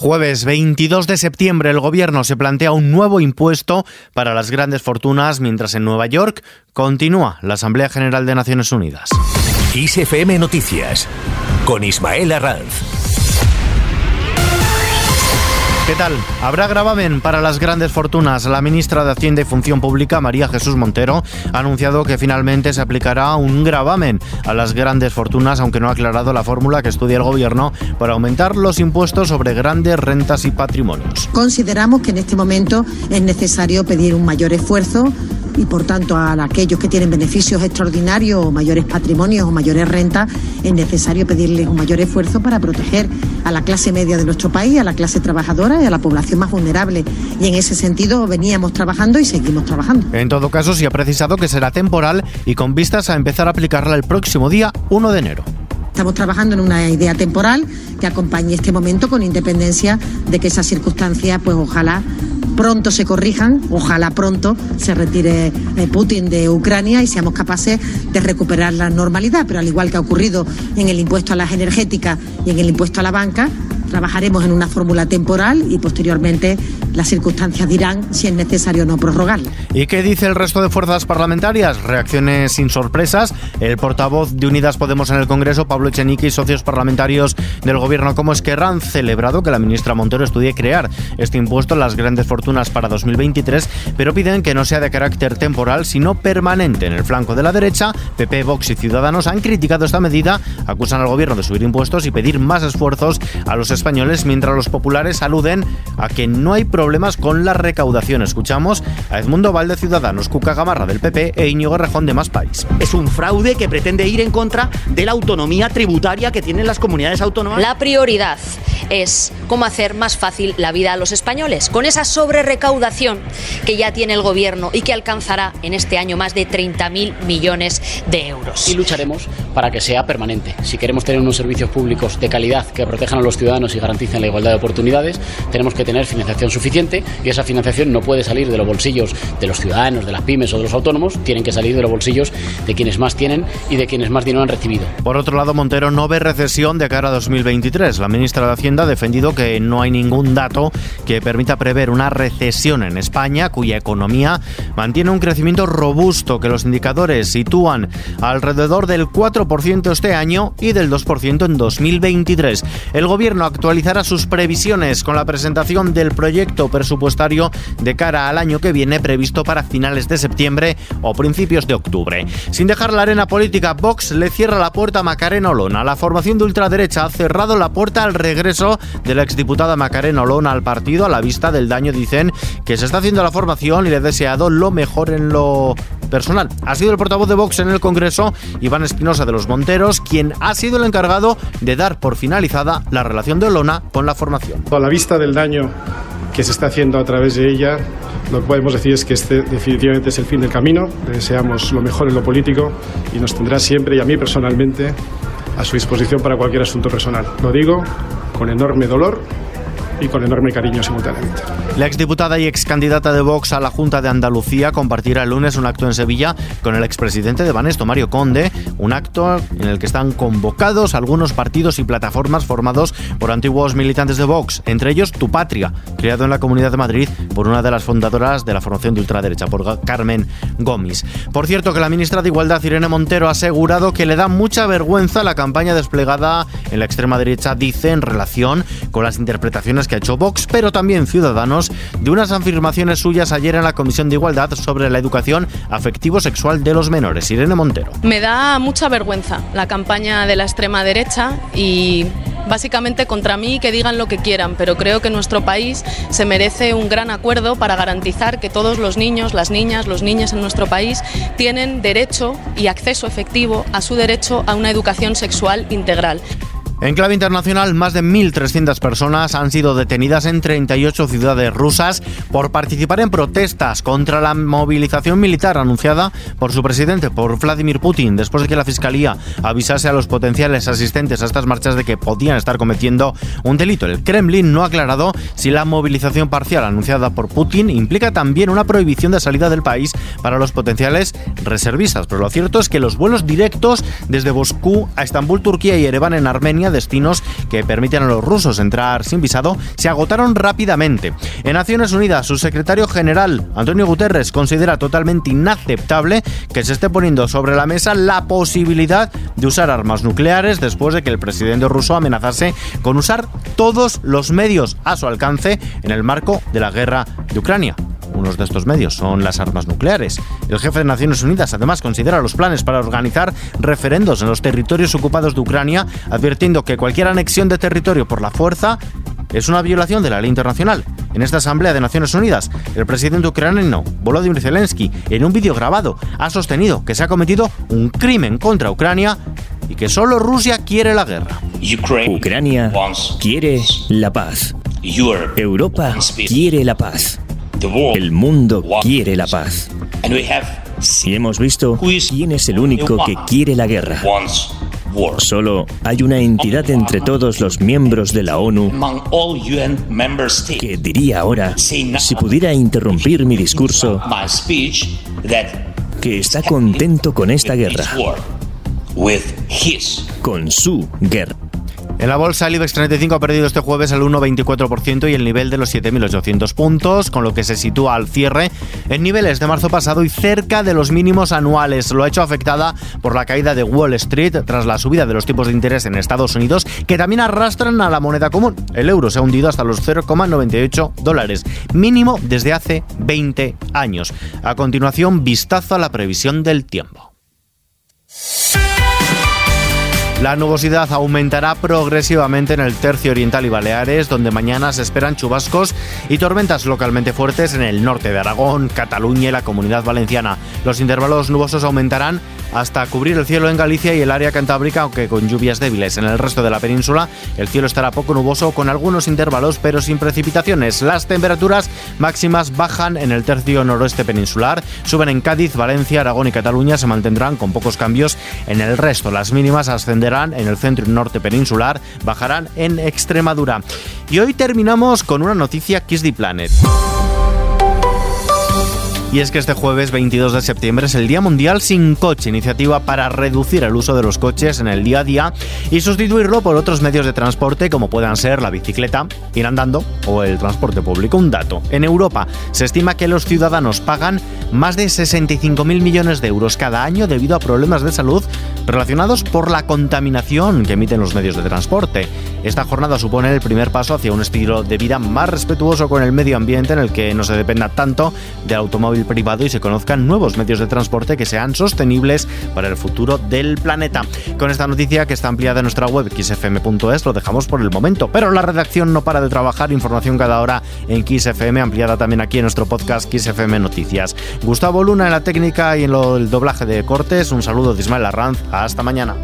Jueves 22 de septiembre el gobierno se plantea un nuevo impuesto para las grandes fortunas mientras en Nueva York continúa la Asamblea General de Naciones Unidas. ISFM Noticias con Ismael Arranz. ¿Qué tal? Habrá gravamen para las grandes fortunas. La ministra de Hacienda y Función Pública, María Jesús Montero, ha anunciado que finalmente se aplicará un gravamen a las grandes fortunas, aunque no ha aclarado la fórmula que estudia el Gobierno para aumentar los impuestos sobre grandes rentas y patrimonios. Consideramos que en este momento es necesario pedir un mayor esfuerzo y por tanto a aquellos que tienen beneficios extraordinarios o mayores patrimonios o mayores rentas es necesario pedirles un mayor esfuerzo para proteger a la clase media de nuestro país, a la clase trabajadora y a la población más vulnerable. Y en ese sentido veníamos trabajando y seguimos trabajando. En todo caso, sí ha precisado que será temporal y con vistas a empezar a aplicarla el próximo día 1 de enero. Estamos trabajando en una idea temporal que acompañe este momento con independencia de que esas circunstancias, pues ojalá pronto se corrijan, ojalá pronto se retire eh, Putin de Ucrania y seamos capaces de recuperar la normalidad. Pero al igual que ha ocurrido en el impuesto a las energéticas y en el impuesto a la banca, trabajaremos en una fórmula temporal y posteriormente las circunstancias dirán si es necesario o no prorrogarla. ¿Y qué dice el resto de fuerzas parlamentarias? Reacciones sin sorpresas. El portavoz de Unidas Podemos en el Congreso, Pablo Echenique, y socios parlamentarios del Gobierno como Esquerra han celebrado que la ministra Montero estudie crear este impuesto en las grandes fortunas para 2023, pero piden que no sea de carácter temporal, sino permanente. En el flanco de la derecha, PP, Vox y Ciudadanos han criticado esta medida, acusan al Gobierno de subir impuestos y pedir más esfuerzos a los españoles, mientras los populares aluden a que no hay problemas con la recaudación. Escuchamos a Edmundo Valde Ciudadanos, Cuca Gamarra del PP e Íñigo Rejón de Más País. Es un fraude que pretende ir en contra de la autonomía tributaria que tienen las comunidades autónomas. La prioridad es cómo hacer más fácil la vida a los españoles, con esa sobrerecaudación que ya tiene el gobierno y que alcanzará en este año más de 30.000 millones de euros. Y lucharemos para que sea permanente. Si queremos tener unos servicios públicos de calidad que protejan a los ciudadanos y garanticen la igualdad de oportunidades, tenemos que tener financiación suficiente y esa financiación no puede salir de los bolsillos de los ciudadanos, de las pymes o de los autónomos, tienen que salir de los bolsillos de quienes más tienen y de quienes más dinero han recibido. Por otro lado, Montero no ve recesión de cara a 2023. La ministra de Hacienda ha defendido que no hay ningún dato que permita prever una recesión en España, cuya economía mantiene un crecimiento robusto que los indicadores sitúan alrededor del 4% este año y del 2% en 2023. El gobierno actualizará sus previsiones con la presentación del proyecto presupuestario de cara al año que viene previsto para finales de septiembre o principios de octubre. Sin dejar la arena política, Vox le cierra la puerta a Macarena Olona. La formación de ultraderecha ha cerrado la puerta al regreso de la exdiputada Macarena Olona al partido a la vista del daño, dicen, que se está haciendo la formación y le ha deseado lo mejor en lo personal. Ha sido el portavoz de Vox en el Congreso, Iván Espinosa de los Monteros, quien ha sido el encargado de dar por finalizada la relación de Olona con la formación. A la vista del daño que se está haciendo a través de ella, lo que podemos decir es que este definitivamente es el fin del camino. Deseamos lo mejor en lo político y nos tendrá siempre, y a mí personalmente, a su disposición para cualquier asunto personal. Lo digo con enorme dolor y con enorme cariño simultáneamente. La exdiputada y excandidata de Vox a la Junta de Andalucía compartirá el lunes un acto en Sevilla con el expresidente de Banesto, Mario Conde, un acto en el que están convocados algunos partidos y plataformas formados por antiguos militantes de Vox, entre ellos Tu Patria, creado en la Comunidad de Madrid por una de las fundadoras de la formación de ultraderecha, por Carmen Gómez. Por cierto, que la ministra de Igualdad, Irene Montero, ha asegurado que le da mucha vergüenza la campaña desplegada en la extrema derecha, dice, en relación con las interpretaciones que ha hecho Vox, pero también Ciudadanos, de unas afirmaciones suyas ayer en la Comisión de Igualdad sobre la educación afectivo-sexual de los menores. Irene Montero. Me da mucha vergüenza la campaña de la extrema derecha y básicamente contra mí que digan lo que quieran, pero creo que nuestro país se merece un gran acuerdo para garantizar que todos los niños, las niñas, los niños en nuestro país tienen derecho y acceso efectivo a su derecho a una educación sexual integral. En clave internacional, más de 1.300 personas han sido detenidas en 38 ciudades rusas por participar en protestas contra la movilización militar anunciada por su presidente, por Vladimir Putin, después de que la Fiscalía avisase a los potenciales asistentes a estas marchas de que podían estar cometiendo un delito. El Kremlin no ha aclarado si la movilización parcial anunciada por Putin implica también una prohibición de salida del país para los potenciales reservistas, pero lo cierto es que los vuelos directos desde Moscú a Estambul, Turquía y Ereván en Armenia Destinos que permiten a los rusos entrar sin visado se agotaron rápidamente. En Naciones Unidas, su secretario general, Antonio Guterres, considera totalmente inaceptable que se esté poniendo sobre la mesa la posibilidad de usar armas nucleares después de que el presidente ruso amenazase con usar todos los medios a su alcance en el marco de la guerra de Ucrania. Unos de estos medios son las armas nucleares. El jefe de Naciones Unidas además considera los planes para organizar referendos en los territorios ocupados de Ucrania, advirtiendo que cualquier anexión de territorio por la fuerza es una violación de la ley internacional. En esta Asamblea de Naciones Unidas, el presidente ucraniano Volodymyr Zelensky, en un vídeo grabado, ha sostenido que se ha cometido un crimen contra Ucrania y que solo Rusia quiere la guerra. Ucrania quiere la paz. Europa quiere la paz. El mundo quiere la paz. Y hemos visto quién es el único que quiere la guerra. Solo hay una entidad entre todos los miembros de la ONU que diría ahora, si pudiera interrumpir mi discurso, que está contento con esta guerra, con su guerra. En la bolsa, el IBEX 35 ha perdido este jueves el 1,24% y el nivel de los 7.800 puntos, con lo que se sitúa al cierre en niveles de marzo pasado y cerca de los mínimos anuales. Lo ha hecho afectada por la caída de Wall Street tras la subida de los tipos de interés en Estados Unidos, que también arrastran a la moneda común. El euro se ha hundido hasta los 0,98 dólares, mínimo desde hace 20 años. A continuación, vistazo a la previsión del tiempo. La nubosidad aumentará progresivamente en el tercio oriental y Baleares, donde mañana se esperan chubascos y tormentas localmente fuertes en el norte de Aragón, Cataluña y la comunidad valenciana. Los intervalos nubosos aumentarán hasta cubrir el cielo en Galicia y el área cantábrica, aunque con lluvias débiles. En el resto de la península, el cielo estará poco nuboso con algunos intervalos, pero sin precipitaciones. Las temperaturas máximas bajan en el tercio noroeste peninsular, suben en Cádiz, Valencia, Aragón y Cataluña, se mantendrán con pocos cambios en el resto. Las mínimas ascenderán en el centro y norte peninsular, bajarán en Extremadura. Y hoy terminamos con una noticia Kiss the Planet. Y es que este jueves 22 de septiembre es el Día Mundial sin Coche, iniciativa para reducir el uso de los coches en el día a día y sustituirlo por otros medios de transporte como puedan ser la bicicleta, ir andando o el transporte público. Un dato, en Europa se estima que los ciudadanos pagan más de 65.000 millones de euros cada año debido a problemas de salud relacionados por la contaminación que emiten los medios de transporte. Esta jornada supone el primer paso hacia un estilo de vida más respetuoso con el medio ambiente en el que no se dependa tanto del automóvil privado y se conozcan nuevos medios de transporte que sean sostenibles para el futuro del planeta. Con esta noticia que está ampliada en nuestra web xfm.es lo dejamos por el momento, pero la redacción no para de trabajar, información cada hora en XFM, ampliada también aquí en nuestro podcast XFM Noticias. Gustavo Luna en la técnica y en el doblaje de cortes, un saludo de Ismael Arranz, hasta mañana.